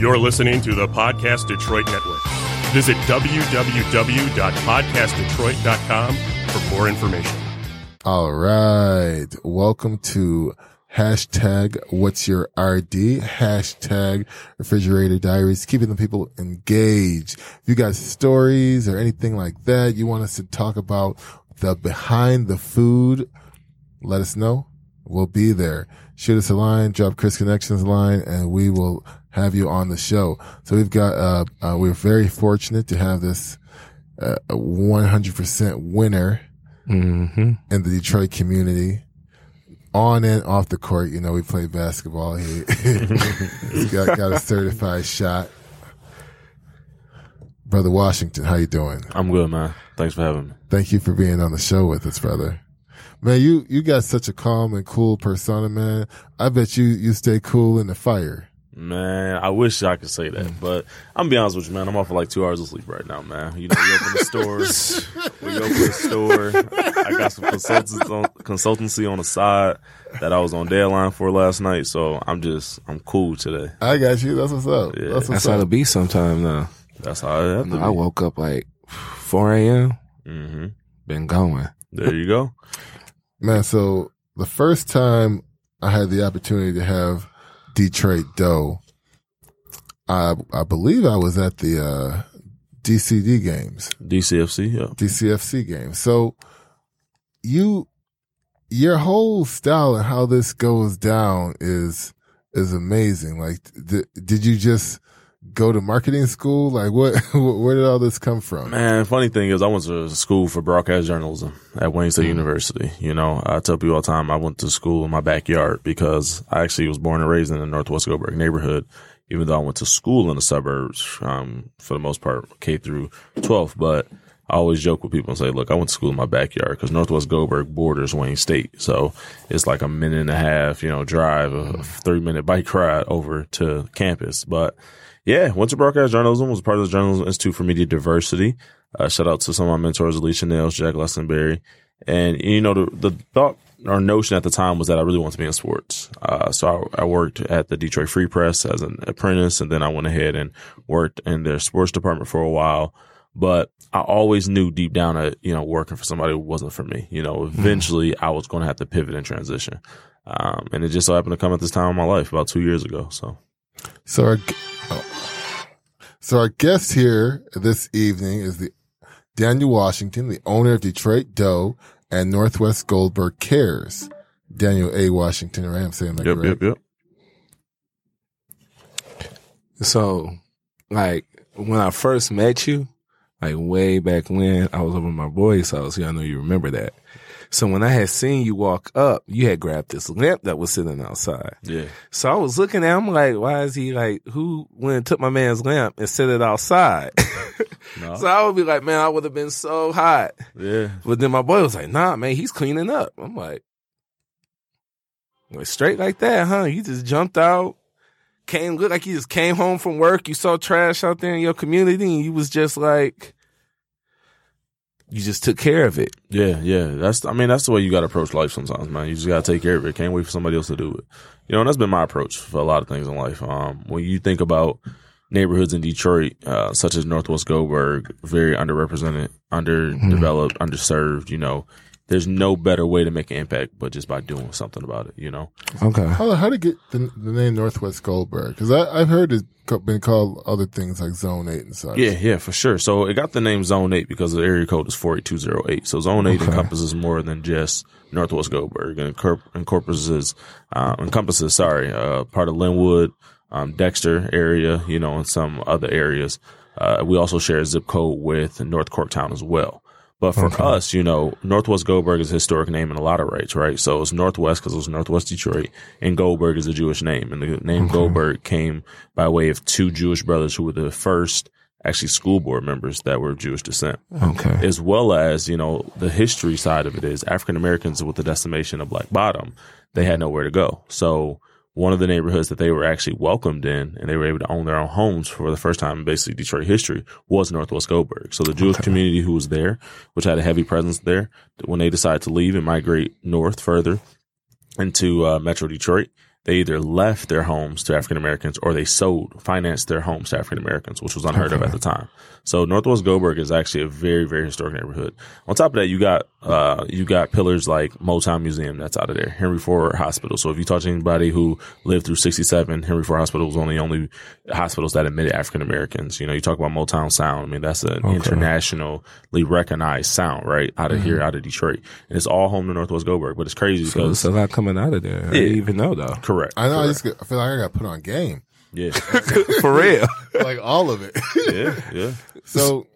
You're listening to the Podcast Detroit Network. Visit www.podcastdetroit.com for more information. All right. Welcome to hashtag what's your RD, hashtag refrigerator diaries, keeping the people engaged. If you got stories or anything like that you want us to talk about the behind the food, let us know. We'll be there. Shoot us a line, drop Chris Connections line, and we will have you on the show. So we've got, uh, uh we're very fortunate to have this, uh, 100% winner Mm-hmm. in the Detroit community. On and off the court, you know, we play basketball. He, he's got, got a certified shot. Brother Washington, how you doing? I'm good, man. Thanks for having me. Thank you for being on the show with us, brother. Man, you, you got such a calm and cool persona, man. I bet you, you stay cool in the fire. Man, I wish I could say that, but I'm gonna be honest with you, man. I'm off for like two hours of sleep right now, man. You know, we open the stores, we open the store. I got some consultants on, consultancy on the side that I was on deadline for last night, so I'm just I'm cool today. I got you. That's what's up. Yeah. That's what's That's how up. it be sometime now. That's how I have to. I woke up like 4 a.m. hmm Been going. There you go. Man, so the first time I had the opportunity to have Detroit Dough, I I believe I was at the uh, DCD games, DCFC, yeah. DCFC games. So you your whole style and how this goes down is is amazing. Like, th- did you just go to marketing school? Like, what where did all this come from? Man, funny thing is, I went to school for broadcast journalism at Wayne State University. You know, I tell people all the time I went to school in my backyard because I actually was born and raised in the Northwest Goldberg neighborhood. Even though I went to school in the suburbs, um, for the most part, K through 12, but I always joke with people and say, look, I went to school in my backyard because Northwest Goldberg borders Wayne State. So it's like a minute and a half, you know, drive, a three minute bike ride over to campus. But yeah, went to broadcast journalism, was part of the Journalism Institute for Media Diversity. Uh, shout out to some of my mentors, Alicia Nails, Jack Lessenberry. And, you know, the, the thought or notion at the time was that I really wanted to be in sports. Uh, so I, I worked at the Detroit Free Press as an apprentice, and then I went ahead and worked in their sports department for a while. But I always knew deep down that, you know, working for somebody wasn't for me. You know, eventually I was going to have to pivot and transition. Um, and it just so happened to come at this time in my life about two years ago. So So our, oh. so our guest here this evening is the Daniel Washington, the owner of Detroit Dough and Northwest Goldberg Cares. Daniel A. Washington, right? I'm saying that yep, correct. yep, yep. So, like, when I first met you, like way back when, I was over at my boy's house. Yeah, I know you remember that. So when I had seen you walk up, you had grabbed this lamp that was sitting outside. Yeah. So I was looking at him like, why is he like, who went and took my man's lamp and set it outside? No. so I would be like, man, I would have been so hot. Yeah. But then my boy was like, nah, man, he's cleaning up. I'm like, like straight like that, huh? You just jumped out, came, looked like you just came home from work. You saw trash out there in your community and you was just like, you just took care of it. Yeah, yeah. That's I mean, that's the way you gotta approach life sometimes, man. You just gotta take care of it. Can't wait for somebody else to do it. You know, and that's been my approach for a lot of things in life. Um, when you think about neighborhoods in Detroit, uh, such as Northwest Goldberg, very underrepresented, underdeveloped, underserved, you know, there's no better way to make an impact but just by doing something about it, you know? Okay. How, how did get the, the name Northwest Goldberg? Because I've heard it been called other things like Zone 8 and such. Yeah, yeah, for sure. So it got the name Zone 8 because the area code is 48208. So Zone 8 encompasses more than just Northwest Goldberg. It incor- encompasses, uh, encompasses, sorry, uh, part of Linwood, um, Dexter area, you know, and some other areas. Uh, we also share a zip code with North Corktown as well. But for us, you know, Northwest Goldberg is a historic name in a lot of rights, right? So it's Northwest because it was Northwest Detroit, and Goldberg is a Jewish name. And the name Goldberg came by way of two Jewish brothers who were the first actually school board members that were of Jewish descent Okay. as well as you know the history side of it is African Americans with the decimation of Black Bottom, they had nowhere to go. So one of the neighborhoods that they were actually welcomed in and they were able to own their own homes for the first time in basically Detroit history was Northwest Goldberg. So the Jewish community who was there, which had a heavy presence there, when they decided to leave and migrate north further into uh, Metro Detroit, they either left their homes to African Americans or they sold, financed their homes to African Americans, which was unheard of at the time. So Northwest Goldberg is actually a very, very historic neighborhood. On top of that, you got, uh, you got pillars like Motown Museum that's out of there, Henry Ford Hospital. So if you talk to anybody who lived through 67, Henry Ford Hospital was one of the only hospitals that admitted African Americans. You know, you talk about Motown Sound. I mean, that's an internationally recognized sound, right? Out of here, out of Detroit. And it's all home to Northwest Goldberg, but it's crazy So because, it's a lot coming out of there. I didn't even know though. correct. I know. I just I feel like I got put on game, yeah. For real. like all of it. yeah. Yeah. so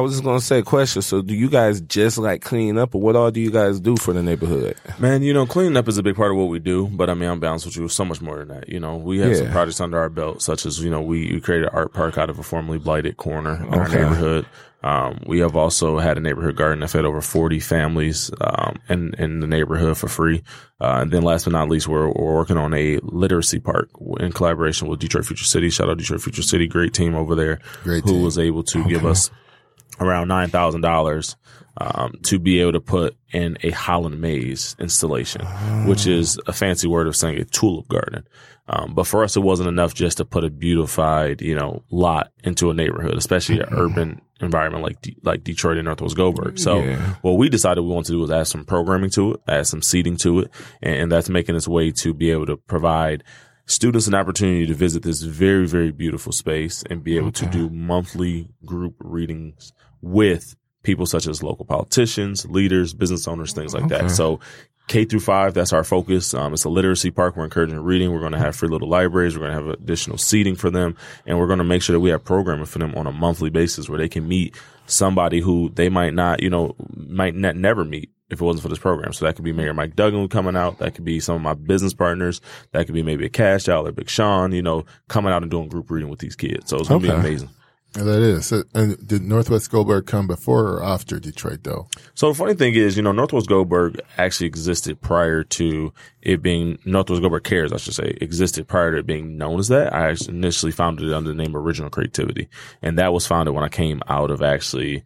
I was just gonna say a question. So, do you guys just like clean up, or what all do you guys do for the neighborhood? Man, you know, cleaning up is a big part of what we do, but I mean, I'm balanced with you. So much more than that. You know, we have some projects under our belt, such as, you know, we, we created an art park out of a formerly blighted corner in our neighborhood. Um, we have also had a neighborhood garden that fed over 40 families, um, in, in the neighborhood for free. Uh, and then last but not least, we're, we're working on a literacy park in collaboration with Detroit Future City. Shout out Detroit Future City. Great team over there Great who team. was able to give us around nine thousand dollars um, to be able to put in a Holland maze installation, which is a fancy word of saying a tulip garden. Um, but for us, it wasn't enough just to put a beautified, you know, lot into a neighborhood, especially an urban environment like De- like Detroit and Northwest Goldberg. So Yeah. what we decided we wanted to do was add some programming to it, add some seating to it, and, and that's making its way to be able to provide students an opportunity to visit this very, very beautiful space and be able to do monthly group readings with people such as local politicians, leaders, business owners, things like Okay. that. So K through five, that's our focus. Um, it's a literacy park. We're encouraging reading. We're going to have free little libraries. We're going to have additional seating for them. And we're going to make sure that we have programming for them on a monthly basis where they can meet somebody who they might not, you know, might not never meet if it wasn't for this program. So that could be Mayor Mike Duggan coming out. That could be some of my business partners. That could be maybe a cash out or Big Sean, you know, coming out and doing group reading with these kids. So it's going to Okay. be amazing. That is. And did Northwest Goldberg come before or after Detroit though? So the funny thing is, you know, Northwest Goldberg actually existed prior to it being Northwest Goldberg Cares, I should say, existed prior to it being known as that. I initially founded it under the name Original Creativity, and that was founded when I came out of actually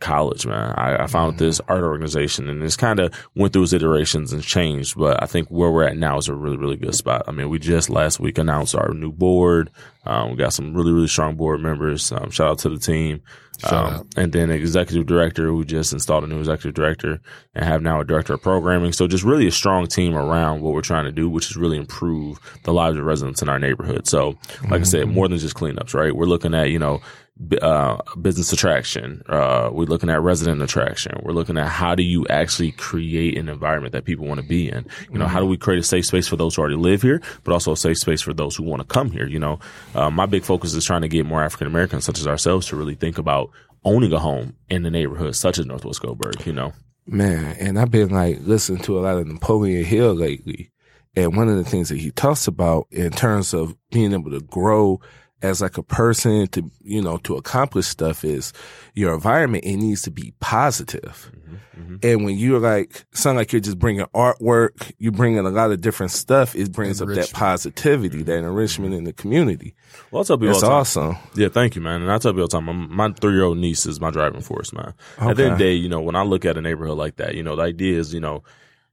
college, man. I, I founded this art organization, and it's kind of went through its iterations and changed. But I think where we're at now is a really, really good spot. I mean, we just last week announced our new board. Um, we got some really, really strong board members. Um, shout out to the team. Um, and then executive director who just installed a new executive director and have now a director of programming. So just really a strong team around what we're trying to do, which is really improve the lives of residents in our neighborhood. So like I said, more than just cleanups, right? We're looking at, you know, uh, business attraction. Uh, we're looking at resident attraction. We're looking at how do you actually create an environment that people want to be in? You know, how do we create a safe space for those who already live here, but also a safe space for those who want to come here? You know, uh, my big focus is trying to get more African Americans such as ourselves to really think about owning a home in the neighborhood such as Northwest Goldberg, you know? Man, and I've been like listening to a lot of Napoleon Hill lately. And one of the things that he talks about in terms of being able to grow as like a person to, you know, to accomplish stuff is your environment. It needs to be positive. Mm-hmm, mm-hmm. And when you're like, sound like you're just bringing artwork, you're bringing a lot of different stuff. It brings up that positivity, that mm-hmm, enrichment in the community. Well, I'll tell people That's all the time. awesome. Yeah, thank you, man. And I tell people all the time, my three year old niece is my driving force, man. At the end of the day, you know, when I look at a neighborhood like that, you know, the idea is, you know,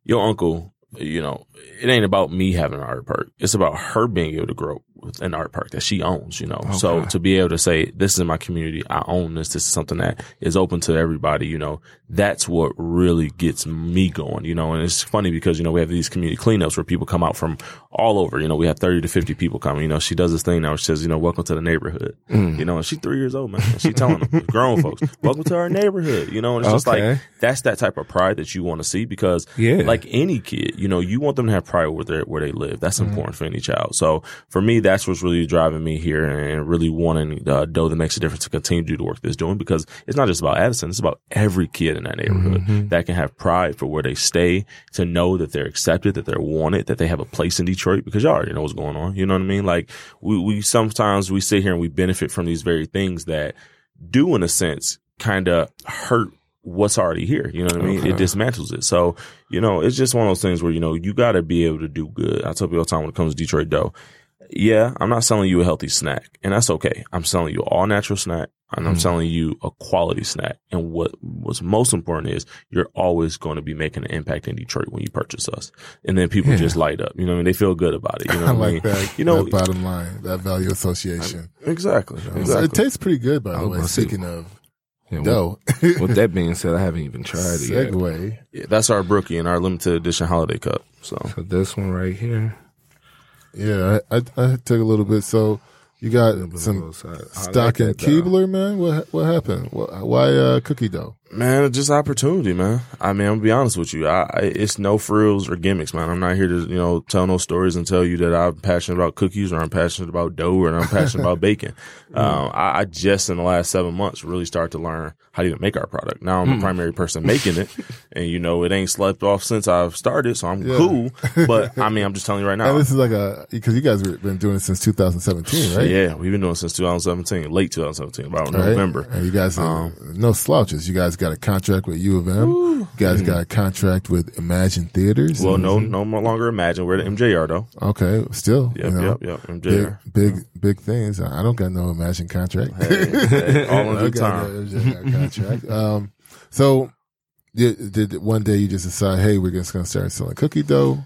your uncle, you know, it ain't about me having an art park. It's about her being able to grow an art park that she owns, you know. So to be able to say, this is my community, I own this, this is something that is open to everybody, you know, that's what really gets me going, you know. And it's funny because, you know, we have these community cleanups where people come out from all over, you know, we have 30 to 50 people coming, you know, she does this thing now, she says, you know, welcome to the neighborhood, Mm. you know, and she's three years old, man. And she telling them, grown folks, welcome to our neighborhood, you know, and it's just like, that's that type of pride that you want to see because Yeah. like any kid, you know, you want them to have pride where where they live. That's important for any child. So for me, that's what's really driving me here and really wanting uh, dough that makes a difference to continue to do the work that's doing because it's not just about Addison. It's about every kid in that neighborhood that can have pride for where they stay, to know that they're accepted, that they're wanted, that they have a place in Detroit because y'all already know what's going on. You know what I mean? Like we, we sometimes we sit here and we benefit from these very things that do in a sense kind of hurt what's already here. You know what I mean? It dismantles it. So, you know, it's just one of those things where, you know, you got to be able to do good. I tell people all the time when it comes to Detroit dough. Yeah, I'm not selling you a healthy snack, and that's okay. I'm selling you all natural snack And I'm mm-hmm. selling you a quality snack. And what what's most important is you're always going to be making an impact in Detroit when you purchase us. And then people Yeah. just light up. You know what I mean? They feel good about it. You know I what I like mean? that. You know, that bottom line, that value association. exactly. So exactly. It tastes pretty good, by the way. gonna Speaking of Yeah, with, dough, with that being said, I haven't even tried it yet. segue. Yeah, that's our brookie and our limited edition holiday cup. So So this one right here. Yeah, I, I, I took a little bit. So you got some both sides. I like stock in though. Keebler, man. What what happened? Why uh, cookie dough? Man, just opportunity, man. I mean, I'm gonna be honest with you. I, I it's no frills or gimmicks, man. I'm not here to you know tell no stories and tell you that I'm passionate about cookies or I'm passionate about dough or I'm passionate about bacon. Um, I, I just in the last seven months really started to learn how to even make our product. Now I'm the hmm. primary person making it, and you know it ain't slept off since I've started, so I'm Yeah. cool. But I mean, I'm just telling you right now. And this is like a because you guys have been doing it since 2017, right? Yeah, we've been doing it since 2017, late 2017, about Right? November. And you guys, are no slouches. You guys got a contract with U of M. You guys got a contract with Emagine Theaters. Well, no, no longer Emagine. We're at MJR though. Okay, still. Yep, you know, yep, yep. Big, MJR. big, big things. I don't got no Emagine contract. Hey, all in I good got time. Contract. Um, so did, did one day you just decide, hey, we're just going to start selling cookie dough?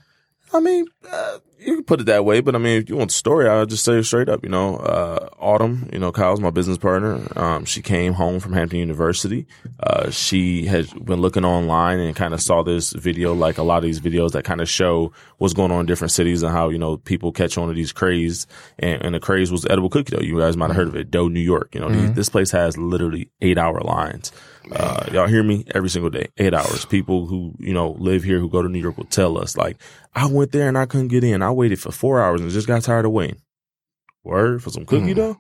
I mean, uh, you can put it that way, but I mean, if you want the story, I'll just say it straight up. You know, uh, Autumn, you know, Kyle's my business partner. Um, she came home from Hampton University. Uh, she had been looking online and kind of saw this video, like a lot of these videos that kind of show what's going on in different cities and how, you know, people catch on to these craze. And, and the craze was edible cookie dough. You guys might have heard of it. Dough New York. You know, these- this place has literally eight hour lines. Uh, y'all hear me every single day, eight hours. People who, you know, live here who go to New York will tell us like, I went there and I couldn't get in. I waited for four hours and just got tired of waiting. Word for some cookie Mm. dough?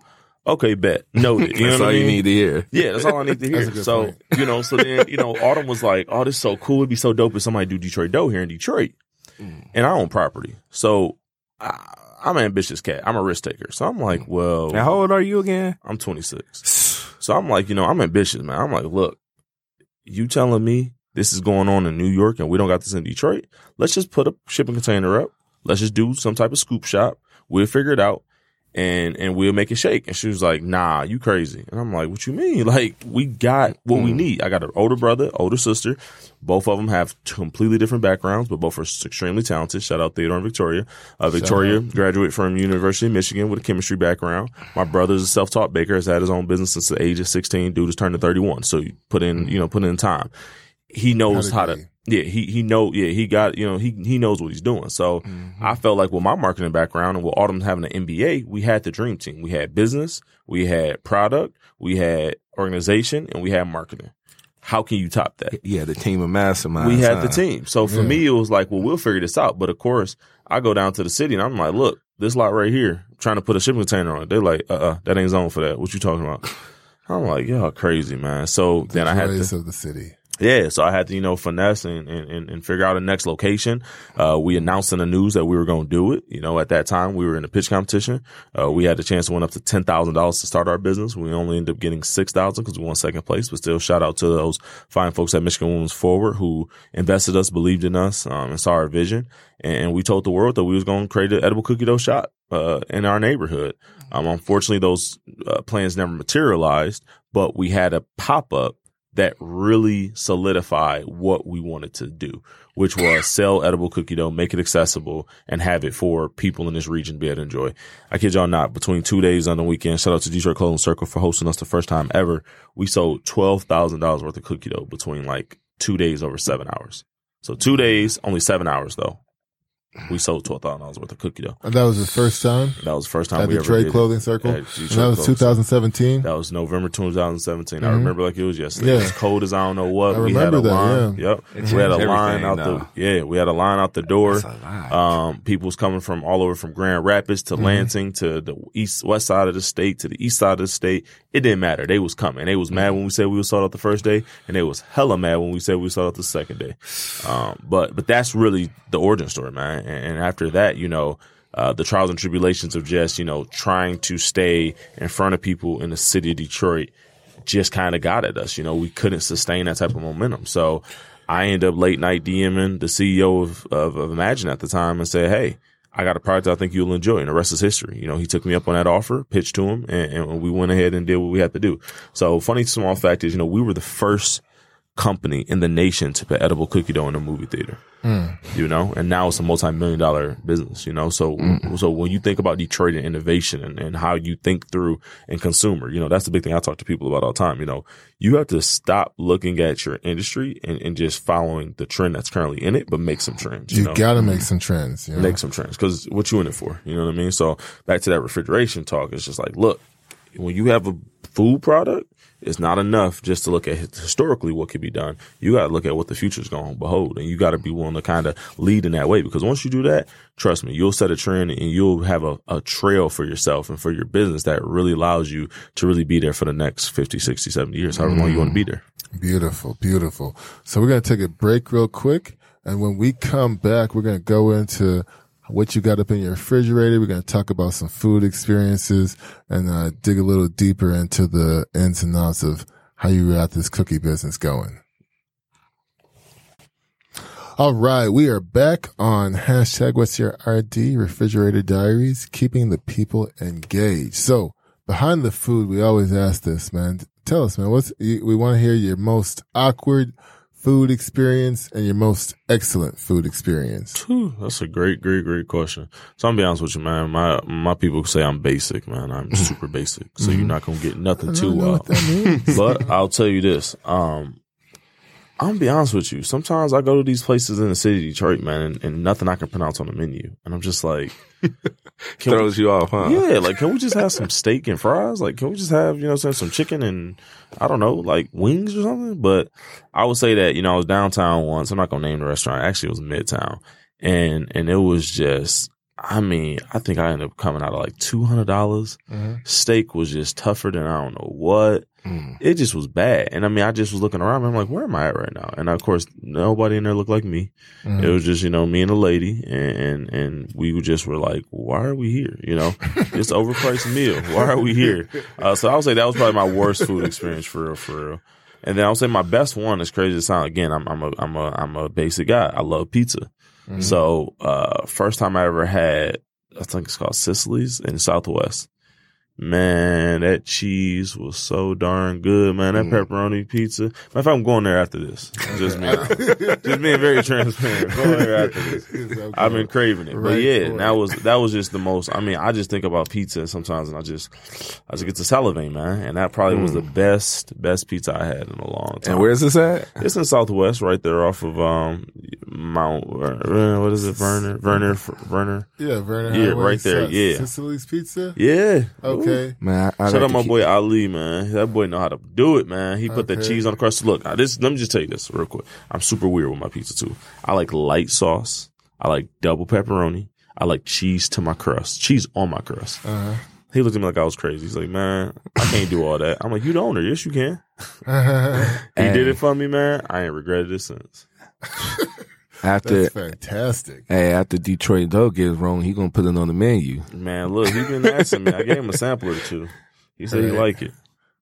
Okay, bet. Noted. You know That's what all I you mean? need to hear. Yeah, that's all I need to hear. So, point. you know, so then, you know, Autumn was like, oh, this is so cool. It'd be so dope if somebody do Detroit dough here in Detroit. Mm. And I own property. So I, I'm an ambitious cat. I'm a risk taker. So I'm like, well, Now, how old are you again? I'm 26. So I'm like, you know, I'm ambitious, man. I'm like, look, you telling me this is going on in New York and we don't got this in Detroit? Let's just put a shipping container up. Let's just do some type of scoop shop. We'll figure it out and and we'll make it shake. And she was like, nah, you crazy. And I'm like, what you mean? Like, we got what we need. I got an older brother, older sister. Both of them have completely different backgrounds, but both are extremely talented. Shout out Theodore and Victoria. Uh, Victoria graduated from University of Michigan with a chemistry background. My brother's a self-taught baker, has had his own business since the age of 16. Dude is turning 31. So you put in, you know, put in time. He knows how to, yeah, he, he know, yeah, he got, you know, he, he knows what he's doing. So I felt like with my marketing background and with Autumn having an MBA, we had the dream team. We had business, we had product, we had organization, and we had marketing. How can you top that? Yeah, the team of masterminds. we had huh? the team. So for Yeah. me, it was like, well, we'll figure this out. But of course, I go down to the city and I'm like, look, this lot right here, trying to put a shipping container on it. They're like, uh, uh that ain't zone for that. What you talking about? I'm like, y'all crazy, man. So then I had to, of the city. Yeah, so I had to, you know, finesse and, and, and- figure out a next location. Uh, we announced in the news that we were going to do it. You know, at that time we were in a pitch competition. Uh, we had the chance to win up to $10,000 to start our business. We only ended up getting 6,000 because we won second place, but still shout out to those fine folks at Michigan Women's Forward who invested us, believed in us, um, and saw our vision. And we told the world that we was going to create an edible cookie dough shop, uh, in our neighborhood. Um, unfortunately those uh, plans never materialized, but we had a pop up that really solidified what we wanted to do, which was sell edible cookie dough, make it accessible, and have it for people in this region to be able to enjoy. I kid y'all not, between two days on the weekend, shout out to Detroit Clothing Circle for hosting us the first time ever. We sold $12,000 worth of cookie dough between like two days over seven hours. So two days, only seven hours though. We sold $12,000 worth of cookie dough. And that was the first time That was the first time at we the ever Trade did it. Clothing Circle. At and Detroit that was 2017. That was November 2017. I Mhm. remember like it was yesterday. Yeah. It was cold as I don't know what. I we had a that, line. yeah. Yep. It We had a line out though. the yeah. We had a line out the door. That's a lot. Um, people was coming from all over from Grand Rapids Mm-hmm. to Lansing to the east west side of the state to the east side of the state. It didn't matter. They was coming. They was mad when we said we was sold out the first day, and they was hella mad when we said we sold out the second day. Um, but but that's really the origin story, man. And, and after that, you know. Uh, the trials and tribulations of just, you know, trying to stay in front of people in the city of Detroit just kind of got at us. You know, we couldn't sustain that type of momentum. So I ended up late night DMing the CEO of, of, of Emagine at the time and said, Hey, I got a product I think you'll enjoy, and the rest is history. You know, he took me up on that offer, pitched to him, and, and we went ahead and did what we had to do. So, funny small fact is, you know, we were the first company in the nation to put edible cookie dough in a movie theater. Hmm. You know, and now it's a multi-million dollar business. You know, so hmm. so when you think about Detroit and innovation and, and how you think through and consumer, you know, that's the big thing I talk to people about all the time. You know, you have to stop looking at your industry and, and just following the trend that's currently in it, but make some trends. You, You know? gotta make hmm. some trends. You know? make some trends because what you in it for? You know what I mean? So back to that refrigeration talk, it's just like, look, when you have a food product, it's not enough just to look at historically what could be done. You got to look at what the future is going to behold, and you got to be willing to kind of lead in that way. Because once you do that, trust me, you'll set a trend and you'll have a, a trail for yourself and for your business that really allows you to really be there for the next 50, 60, 70 years, however long you want to be there. Beautiful, beautiful. So we're going to take a break real quick. And when we come back, we're going to go into what you got up in your refrigerator. We're going to talk about some food experiences and uh, dig a little deeper into the ins and outs of how you got this cookie business going. All right. We are back on hashtag what's your RD refrigerator diaries, keeping the people engaged. So behind the food, we always ask this, man. Tell us, man, what's, we want to hear your most awkward food experience and your most excellent food experience. That's a great, great, great question. So I'm gonna be honest with you, man. My my people say I'm basic, man. I'm super basic. So you're not gonna get nothing too don't know what that means. but I'll tell you this. Um, I'm gonna be honest with you. Sometimes I go to these places in the city of Detroit, man, and, and nothing I can pronounce on the menu, and I'm just like, can we, Throws you off, huh? yeah, like can we just have some steak and fries? Like, can we just have you know what some chicken and I don't know, like wings or something? But I would say that you know I was downtown once. I'm not gonna name the restaurant. Actually, it was Midtown, and and it was just. I mean, I think I ended up coming out of like two hundred dollars. Mhm. Steak was just tougher than I don't know what Mm. it just was bad. And I mean, I just was looking around. I'm like, where am I at right now? And of course, nobody in there looked like me. Mhm. It was just, you know, me and a lady, and, and and we just were like, why are we here? You know, it's overpriced meal. Why are we here? Uh, so I would say that was probably my worst food experience for real, for real. And then I would say my best one is crazy to sound. Again, I'm I'm a I'm a I'm a basic guy. I love pizza. So uh, first time I ever had, I think it's called Sicily's in Southwest. Man, that cheese was so darn good, man. That Mm. pepperoni pizza. Matter of fact, I'm going there after this. Just me, just being very transparent. Going there after this. Okay. I've been craving it, but yeah, that was that was just the most. I mean, I just think about pizza sometimes, and I just I just get to salivate, man. And that probably was the best best pizza I had in a long time. Mm. And where's this at? It's in Southwest, right there off of um Mount. Uh, what is it, Vernor? Vernor? Vernor? yeah, Vernon Yeah, right there, yeah. Sicily's Pizza. Yeah. Okay. Man, I, I Shout like out my keep- boy Ali, man. That boy know how to do it, man. He put that Okay. cheese on the crust. Look, this. Let me just tell you this real quick. I'm super weird with my pizza too. I like light sauce. I like double pepperoni. I like cheese to my crust. Cheese on my crust. Uh-huh. He looked at me like I was crazy. He's like, man, I can't do all that. I'm like, you the owner. Yes, you can. He Hey. did it for me, man. I ain't regretted it since. After That's fantastic. hey, after Detroit Doug gets wrong, he gonna put it on the menu. Man, look, he been asking me. I gave him a sample or two. He said he like it.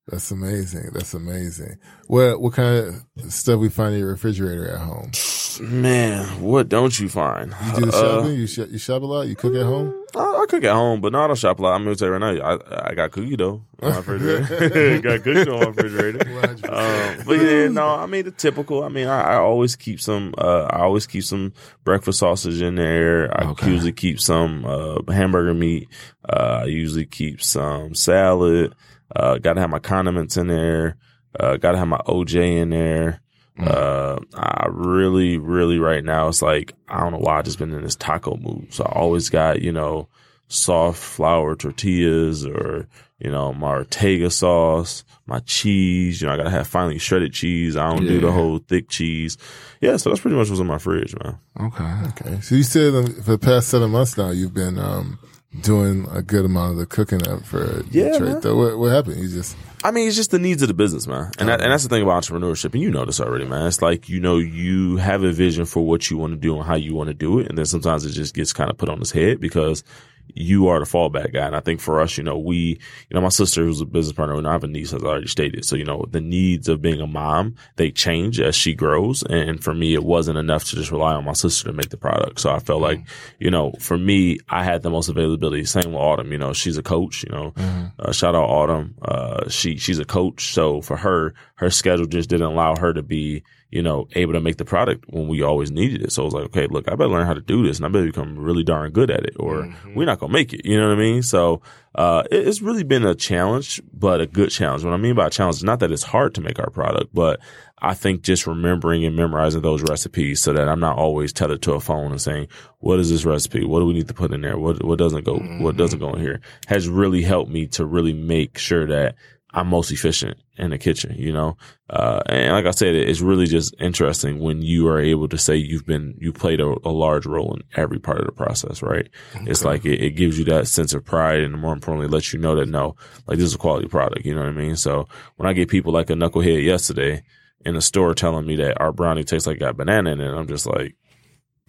That's amazing. That's amazing. What what kind of stuff we find in your refrigerator at home? Man, what don't you find? You do the Uh, shopping? You sh- you shop a lot? You cook at home? I, I cook at home, but no, I don't shop a lot. I'm gonna tell you right now, I, I got cookie dough on my refrigerator. got cookie dough on my refrigerator. 100%. Um, but yeah, no, I mean the typical. I mean, I, I always keep some. Uh, I always keep some breakfast sausage in there. I Okay. usually keep some uh, hamburger meat. Uh, I usually keep some salad. Uh, got to have my condiments in there. Uh, got to have my OJ in there. Uh, I really, really right now, it's like, I don't know why I just been in this taco mood. So I always got, you know, soft flour tortillas or, you know, my Ortega sauce, my cheese, you know, I gotta have finely shredded cheese. I don't do the whole thick cheese. Yeah. So that's pretty much what's in my fridge, man. Okay. Okay. So you said um, for the past seven months now, you've been um, doing a good amount of the cooking up for Yeah, Detroit. Though, what, what happened? You just I mean, it's just the needs of the business, man. And that, and that's the thing about entrepreneurship. And you know this already, man. It's like, you know, you have a vision for what you want to do and how you want to do it. And then sometimes it just gets kind of put on its head because you are the fallback guy. And I think for us, you know, we, you know, my sister who's a business partner, and I have a niece, as I already stated. So, you know, the needs of being a mom, they change as she grows. And for me, it wasn't enough to just rely on my sister to make the product. So I felt like, you know, for me, I had the most availability. Same with Autumn, you know, she's a coach, you know, uh, shout out Autumn. Uh, she, she's a coach. So for her, her schedule just didn't allow her to be, you know, able to make the product when we always needed it. So I was like, okay, look, I better learn how to do this and I better become really darn good at it or we're not going to make it. You know what I mean? So, uh, it- it's really been a challenge, but a good challenge. What I mean by a challenge is not that it's hard to make our product, but I think just remembering and memorizing those recipes so that I'm not always tethered to a phone and saying, what is this recipe? What do we need to put in there? What, what doesn't go, what doesn't go in here has really helped me to really make sure that I'm most efficient in the kitchen, you know? Uh, and like I said, it's really just interesting when you are able to say you've been, you played a, a large role in every part of the process, right? It's like it, it gives you that sense of pride and more importantly, lets you know that no, like this is a quality product, you know what I mean? So when I get people like a knucklehead yesterday in the store telling me that our brownie tastes like got banana in it, I'm just like,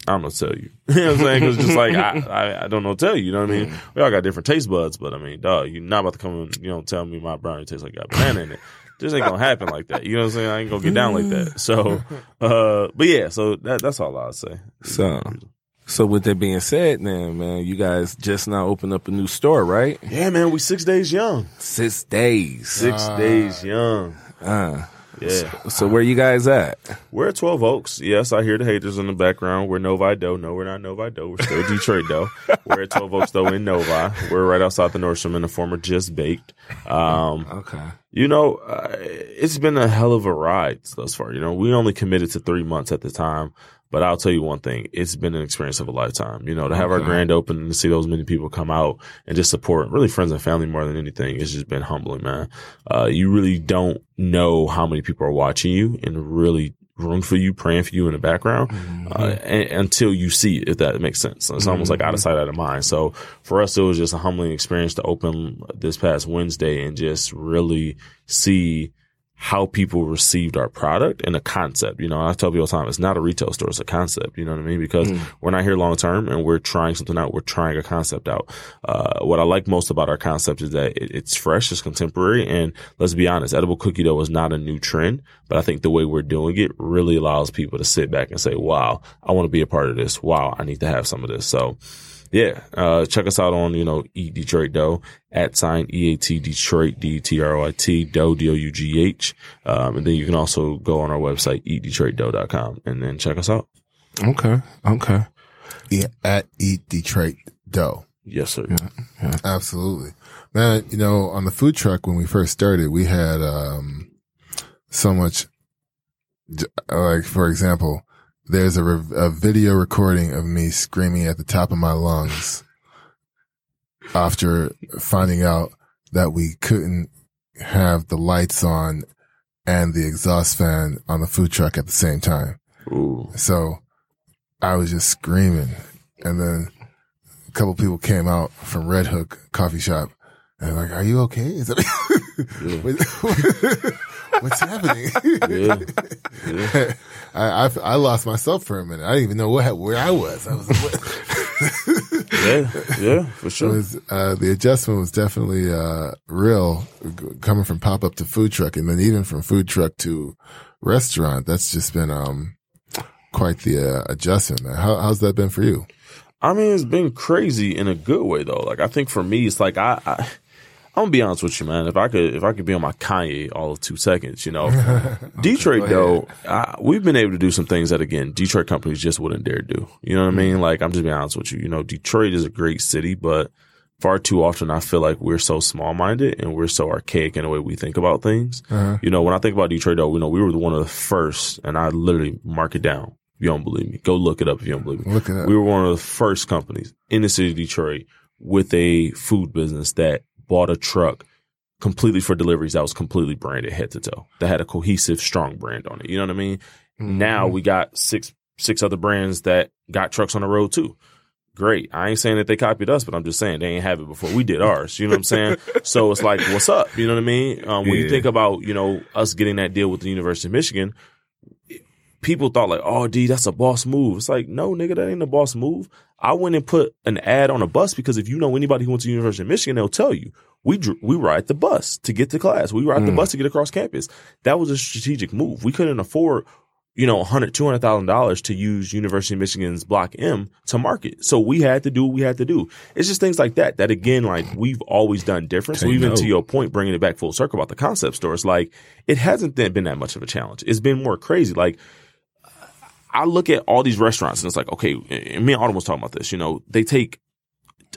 I'm gonna tell you. you know what I'm saying? Cause just like, I, I, I don't know what to tell you. You know what I mean? We all got different taste buds, but I mean, dog, you're not about to come and, you know, tell me my brownie tastes like it got banana in it. This ain't gonna happen like that. You know what I'm saying? I ain't gonna get down like that. So, uh, but yeah, so that, that's all I'll say. So, so with that being said, then man, you guys just now opened up a new store, right? Yeah, man, we six days young. Six days. Six days young. Uh, Yeah. so where you guys at? We're at 12 Oaks. Yes, I hear the haters in the background. We're Novi Dough. No, we're not Novi Dough. We're still Detroit Dough. We're at 12 Oaks, though, in Novi. We're right outside the Nordstrom in the former Just Baked. Um, Okay. you know, uh, it's been a hell of a ride thus far. You know, we only committed to three months at the time, but I'll tell you one thing: it's been an experience of a lifetime. You know, to have our grand opening and to see those many people come out and just support, really friends and family more than anything, it's just been humbling, man. Uh, you really don't know how many people are watching you and really rooting for you, praying for you in the background uh, and, until you see it, if that makes sense. So it's almost like out of sight, out of mind. So for us, it was just a humbling experience to open this past Wednesday and just really see how people received our product and the concept. You know, I tell people all the time, it's not a retail store, it's a concept. You know what I mean? Because we're not here long term and we're trying something out. We're trying a concept out. Uh, what I like most about our concept is that it, it's fresh, it's contemporary, and let's be honest, edible cookie dough is not a new trend, but I think the way we're doing it really allows people to sit back and say, wow, I want to be a part of this. Wow, I need to have some of this. So, yeah, uh, check us out on, you know, Eat Detroit Dough at sign EAT Detroit, D-T-R-O-I-T, Dough, D-O-U-G-H. Um, and then you can also go on our website, eatdetroitdough.com and then check us out. Okay. Okay. Yeah, at Eat Detroit Dough. Yes, sir. Absolutely. Man, you know, on the food truck when we first started, we had um so much like for example, there's a, re- a video recording of me screaming at the top of my lungs after finding out that we couldn't have the lights on and the exhaust fan on the food truck at the same time. Ooh. So I was just screaming. And then a couple people came out from Red Hook coffee shop and like, are you okay? Is what's happening? Yeah. I, I, I lost myself for a minute. I didn't even know what, where I was. I was, what? Yeah. Yeah, for sure. was, uh, the adjustment was definitely, uh, real coming from pop up to food truck and then even from food truck to restaurant. That's just been, um, quite the uh, adjustment, man. How, how's that been for you? I mean, it's been crazy in a good way though. Like I think for me, it's like I, I I'm gonna be honest with you, man. If I could, if I could be on my Kanye all of two seconds, you know, Detroit though, I, we've been able to do some things that again, Detroit companies just wouldn't dare do. You know what I mean? Like I'm just being honest with you. You know, Detroit is a great city, but far too often I feel like we're so small minded and we're so archaic in the way we think about things. Uh-huh. You know, when I think about Detroit though, you know, we were one of the first, and I literally mark it down. If you don't believe me, go look it up if you don't believe me. Look at that. We were one of the first companies in the city of Detroit with a food business that bought a truck completely for deliveries that was completely branded head to toe. That had a cohesive, strong brand on it. You know what I mean? Now we got six six other brands that got trucks on the road too. Great. I ain't saying that they copied us, but I'm just saying they ain't have it before we did ours. You know what I'm saying? so it's like, what's up? You know what I mean? Um, when you think about, you know, us getting that deal with the University of Michigan, people thought like, oh, D, that's a boss move. It's like, no, nigga, that ain't a boss move. I went and put an ad on a bus because if you know anybody who went to University of Michigan, they'll tell you we we ride the bus to get to class. We ride the hmm. bus to get across campus. That was a strategic move. We couldn't afford, you know, $100,000, $200,000 to use University of Michigan's Block M to market. So we had to do what we had to do. It's just things like that, that again, like we've always done different. So even note. to your point, bringing it back full circle about the concept stores, like it hasn't been that much of a challenge. It's been more crazy. Like I look at all these restaurants and it's like, okay, and me and Autumn was talking about this, you know, they take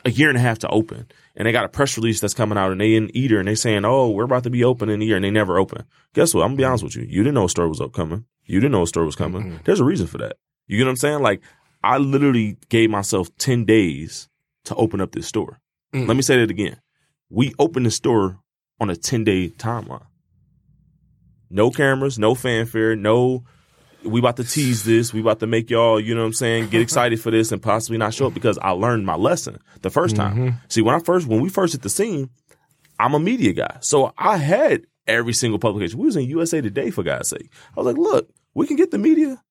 a year and a half to open and they got a press release that's coming out and they in Eater and they saying, oh, we're about to be open in a year and they never open. Guess what? I'm gonna be honest with you. You didn't know a store was up coming. You didn't know a store was coming. There's a reason for that. You get what I'm saying? Like I literally gave myself 10 days to open up this store. Mm. Let me say that again. We opened the store on a 10 day timeline. No cameras, no fanfare, no we about to tease this. We about to make y'all, you know what I'm saying, get excited for this and possibly not show up because I learned my lesson the 1st time. Mm-hmm. See, when I first, when we first hit the scene, I'm a media guy. So I had every single publication. We was in USA Today for God's sake. I was like, look, we can get the media.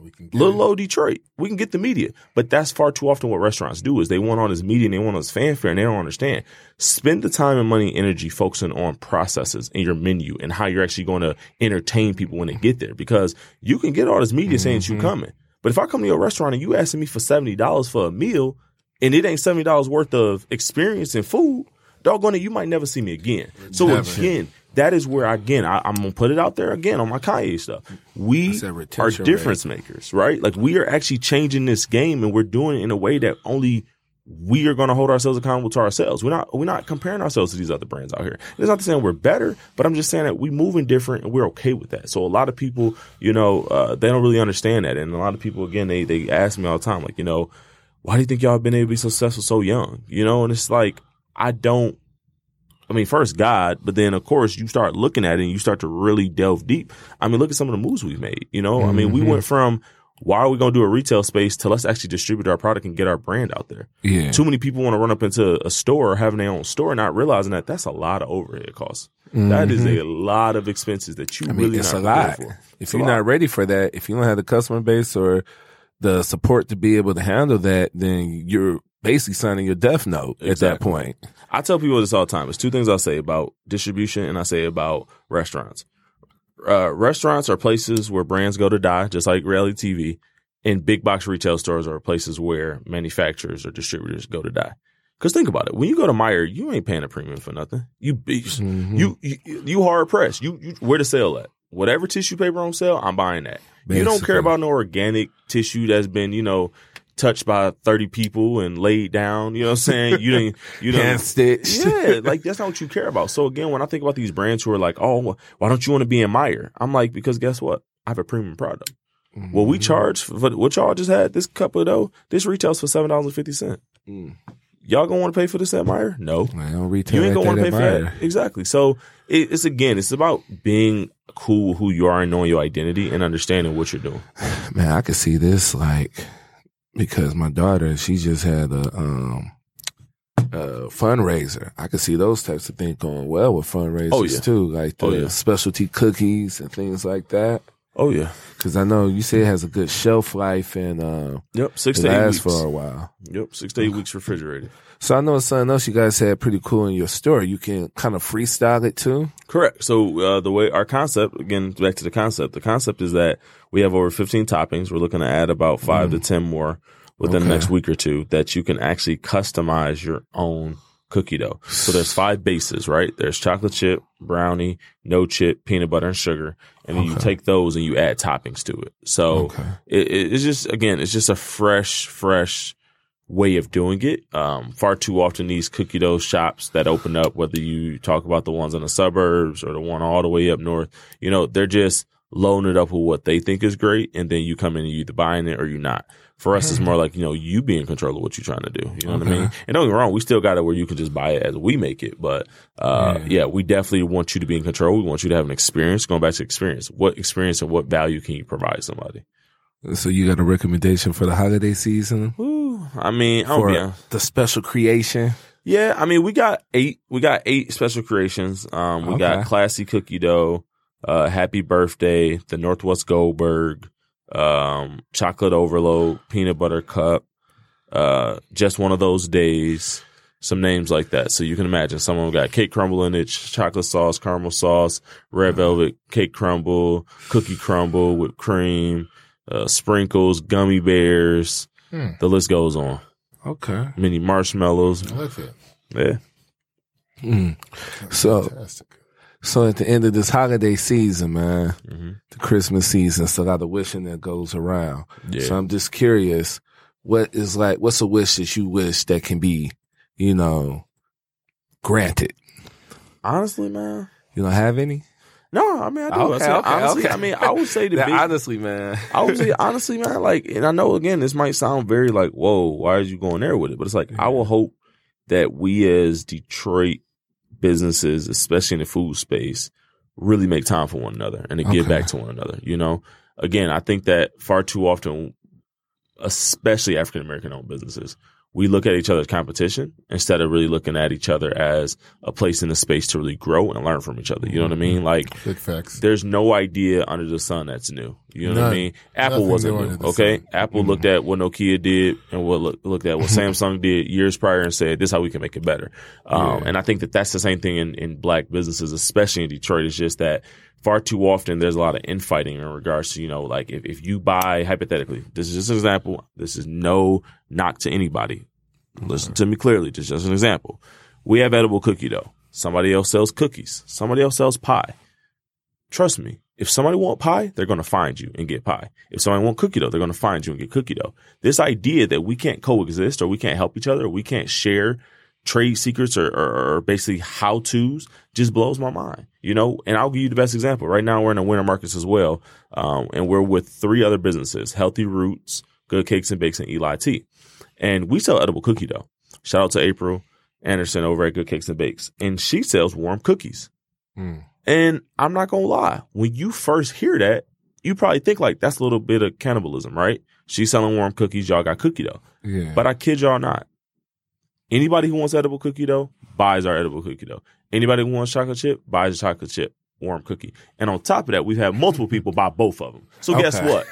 We can Little old Detroit, we can get the media. But that's far too often what restaurants do is they want all this media and they want all this fanfare and they don't understand. Spend the time and money and energy focusing on processes in your menu and how you're actually going to entertain people when they get there. Because you can get all this media saying that you mm-hmm. coming. But if I come to your restaurant and you asking me for $70 for a meal and it ain't $70 worth of experience and food, doggone it, you might never see me again. So Never. again, that is where again I, I'm gonna put it out there again on my Kanye stuff. We are difference makers, right? Like we are actually changing this game, and we're doing it in a way that only we are going to hold ourselves accountable to ourselves. We're not we're not comparing ourselves to these other brands out here. It's not to saying we're better, but I'm just saying that we're moving different and we're okay with that. So a lot of people, you know, uh, they don't really understand that, and a lot of people again they they ask me all the time, like, you know, why do you think y'all been able to be successful so young? You know, and it's like I don't. I mean, first God, but then of course you start looking at it and you start to really delve deep. I mean, look at some of the moves we've made. You know, I mean, we went from why are we going to do a retail space to let's actually distribute our product and get our brand out there. Yeah. Too many people want to run up into a store or having their own store, not realizing that that's a lot of overhead costs. That is a lot of expenses that you Mm-hmm. I mean, really it's not a lot. for. If you're lot. not ready for that, if you don't have the customer base or the support to be able to handle that, then you're basically signing your death note at that point. I tell people this all the time. It's two things I say about distribution and I say about restaurants. Uh, restaurants are places where brands go to die, just like reality TV. And big box retail stores are places where manufacturers or distributors go to die. Because think about it, when you go to Meijer, you ain't paying a premium for nothing. You Mm-hmm. you you, you hard pressed. You, you where to sell at? Whatever tissue paper on sale, I'm buying that. You don't care about no organic tissue that's been you know touched by 30 people and laid down. You know what I'm saying? You didn't you didn't stitched. yeah, like that's not what you care about. So again, when I think about these brands who are like, "Oh, why don't you want to be in Meijer?" I'm like, because guess what? I have a premium product. What we charge for what y'all just had this cup of dough, this retails for seven dollars and fifty cent. Mm. Y'all gonna want to pay for this at Meijer? No, I don't retail you ain't gonna want to pay for that. Exactly. So it, it's again, it's about being cool who you are and knowing your identity and understanding what you're doing. Man, I could see this like because my daughter, she just had a um a fundraiser. I could see those types of things going well with fundraisers Oh, yeah. too, like the Oh, yeah. specialty cookies and things like that. Oh yeah. Because I know you say it has a good shelf life and uh, Yep. Six to eight weeks. for a while. Yep. Six to eight weeks refrigerated. So I know something else you guys had pretty cool in your store. You can kind of freestyle it too. Correct. So uh, the way our concept, again, back to the concept. The concept is that we have over 15 toppings. We're looking to add about five to 10 more within the next week or two that you can actually customize your own cookie dough. So there's five bases, right? There's chocolate chip, brownie, no chip, peanut butter, and sugar. And then you take those and you add toppings to it. So Okay. it, it- it's just, again, it's just a fresh, fresh way of doing it. Um, far too often these cookie dough shops that open up, whether you talk about the ones in the suburbs or the one all the way up north, you know, they're just loading it up with what they think is great. And then you come in and you either buying it or you're not. For us, it's more like, you know, you be in control of what you're trying to do. You know what I mean? And don't get me wrong, we still got it where you can just buy it as we make it. But, uh, yeah, we definitely want you to be in control. We want you to have an experience. Going back to experience, what experience and what value can you provide somebody? So you got a recommendation for the holiday season Ooh, I mean, for honest. the special creation? Yeah, I mean, we got eight. We got eight special creations. Um, we got classy cookie dough, uh, happy birthday, the Northwest Goldberg, um, chocolate overload, peanut butter cup, uh, just one of those days. Some names like that. So you can imagine someone got cake crumble in it, chocolate sauce, caramel sauce, red velvet cake crumble, cookie crumble whipped cream, uh, sprinkles, gummy bears. Hmm. The list goes on. Okay. Mini marshmallows. I like that. Yeah. Mm. So, Fantastic. So at the end of this holiday season, man, hmm the Christmas season, it's a lot of wishing that goes around. Yeah. So I'm just curious, what is like, what's a wish that you wish that can be, you know, granted? Honestly, man. You don't have any? No, I mean, I do. I say, okay, honestly, okay. I mean, I would say the big, honestly, man. I would say honestly, man, like, and I know again, this might sound very like, whoa, why are you going there with it? But it's like, I will hope that we as Detroit businesses, especially in the food space, really make time for one another and to give back to one another. You know, again, I think that far too often, especially African American owned businesses, we look at each other as competition instead of really looking at each other as a place in the space to really grow and learn from each other. You know what I mean? Like, Big facts. there's no idea under the sun that's new. You know what I mean? Apple wasn't new. Okay, sun. Apple Mhm. looked at what Nokia did and what look, looked at what Samsung did years prior and said, "This is how we can make it better." Um, Yeah. And I think that that's the same thing in, in black businesses, especially in Detroit. It's just that far too often there's a lot of infighting in regards to you know like if, if you buy hypothetically, this is just an example. This is no knock to anybody. Listen to me clearly. Just just an example. We have edible cookie dough. Somebody else sells cookies. Somebody else sells pie. Trust me. If somebody want pie, they're going to find you and get pie. If somebody want cookie dough, they're going to find you and get cookie dough. This idea that we can't coexist or we can't help each other or we can't share trade secrets or, or, or basically how to's just blows my mind, you know? And I'll give you the best example. Right now we're in the winter markets as well. Um, and we're with three other businesses, Healthy Roots, Good Cakes and Bakes and Eli Tea And we sell edible cookie dough. Shout out to April Anderson over at Good Cakes and Bakes. And she sells warm cookies. Mm. And I'm not gonna lie, when you first hear that, you probably think like that's a little bit of cannibalism, right? She's selling warm cookies, y'all got cookie dough. Yeah. But I kid y'all not. Anybody who wants edible cookie dough buys our edible cookie dough. Anybody who wants chocolate chip buys a chocolate chip warm cookie. And on top of that, we've had multiple people buy both of them. So guess what?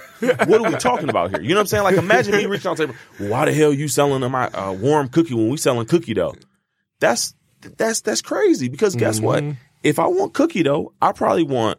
what are we talking about here? You know what I'm saying? Like imagine me reaching out to well, why the hell are you selling my uh, warm cookie when we selling cookie dough? That's that's that's crazy because guess what? Mhm. If I want cookie dough, I probably want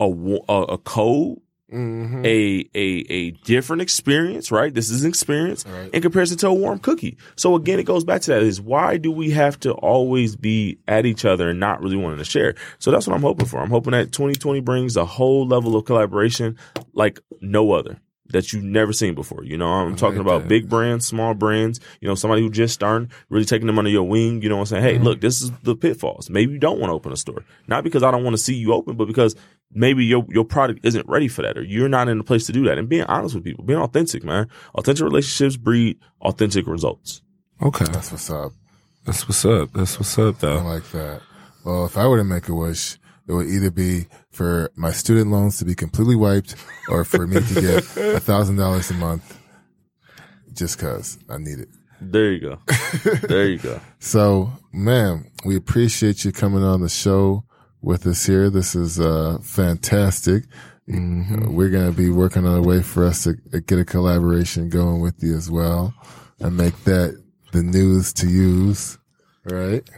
a a, a cold, Mhm. a a a different experience, right? This is an experience Right. in comparison to a warm cookie. So again, it goes back to that is why do we have to always be at each other and not really wanting to share? So that's what I'm hoping for. I'm hoping that 2020 brings a whole level of collaboration like no other that you've never seen before. You know, I'm talking about that. big brands, small brands, you know, somebody who just starting, really taking them under your wing, you know I'm saying? Hey, Mm-hmm. look, this is the pitfalls. Maybe you don't want to open a store. Not because I don't want to see you open, but because maybe your your product isn't ready for that or you're not in a place to do that. And being honest with people, being authentic, man. Authentic relationships breed authentic results. Okay. That's what's up. That's what's up. That's what's up, I though. like that. Well, if I were to make a wish, it would either be for my student loans to be completely wiped or for me to get a thousand dollars a month just cause I need it. There you go. there you go. So, man, we appreciate you coming on the show with us here. This is, uh, fantastic. We're going to be working on a way for us to get a collaboration going with you as well and make that the news to use. Right?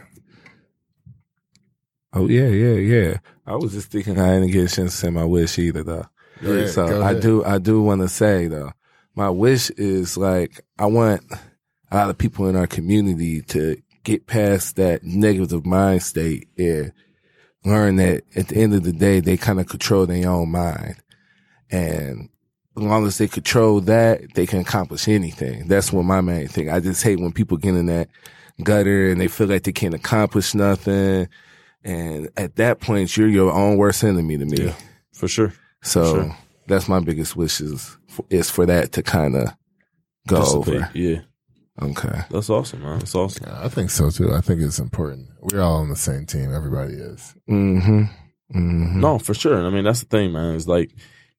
Oh yeah, yeah, yeah. I was just thinking I didn't get a chance to say my wish either, though. Ahead, so I do, I do want to say though, my wish is like I want a lot of people in our community to get past that negative mind state and learn that at the end of the day they kind of control their own mind, and as long as they control that, they can accomplish anything. That's what my main thing. I just hate when people get in that gutter and they feel like they can't accomplish nothing. And at that point, you're your own worst enemy to me. Yeah. For sure. So Sure. that's my biggest wishes for, is for that to kind of go Dissipate. over. Yeah. Okay. That's awesome, man. That's awesome. Yeah, I think so too. I think it's important. We're all on the same team. Everybody is. Mm-hmm. Mm-hmm. No, for sure. I mean, that's the thing, man. It's like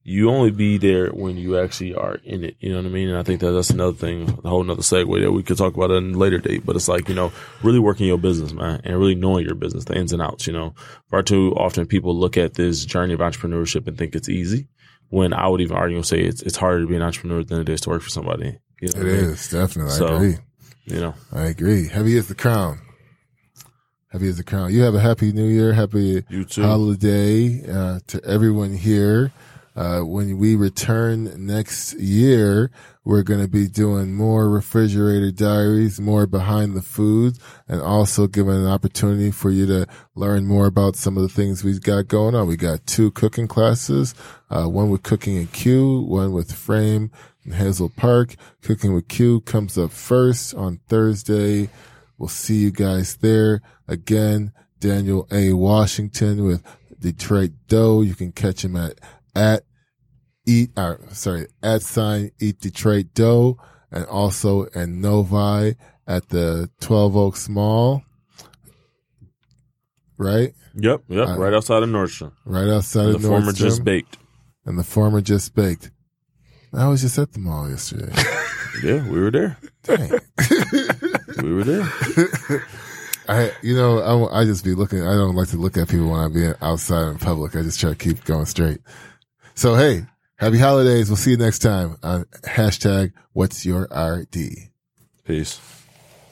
you only be there when you actually are in it. You know what I mean? And I think that that's another thing, a whole nother segue that we could talk about at a later date. But it's like, you know, really working your business, man, and really knowing your business, the ins and outs, you know. Far too often people look at this journey of entrepreneurship and think it's easy. when I would even argue and say it's it's harder to be an entrepreneur than it is to work for somebody. You know It what I mean? definitely. So- I agree. You know, I agree. Heavy is the crown. Heavy is the crown. You have a happy new year. Happy you too. holiday uh, to everyone here. Uh, when we return next year, we're going to be doing more refrigerator diaries, more behind the foods, and also giving an opportunity for you to learn more about some of the things we've got going on. We got two cooking classes, uh, one with cooking in Q, one with frame and Hazel Park. Cooking with Q comes up first on Thursday. We'll see you guys there. Again, Daniel A. Washington with Detroit Dough. You can catch him at, at eat, uh, sorry, at sign eat Detroit Dough and also in Novi at the 12 Oaks Mall. Right? Yep, yep, Uh, right outside of Nordstrom. Right outside The of former Nordstrom. Former just baked. and the former just baked. I was just at the mall yesterday. Yeah, we were there. Dang. We were there. I, you know, I, I just be looking. I don't like to look at people when I be outside in public. I just try to keep going straight. So hey, happy holidays. We'll see you next time on hashtag What's Your RD. Peace.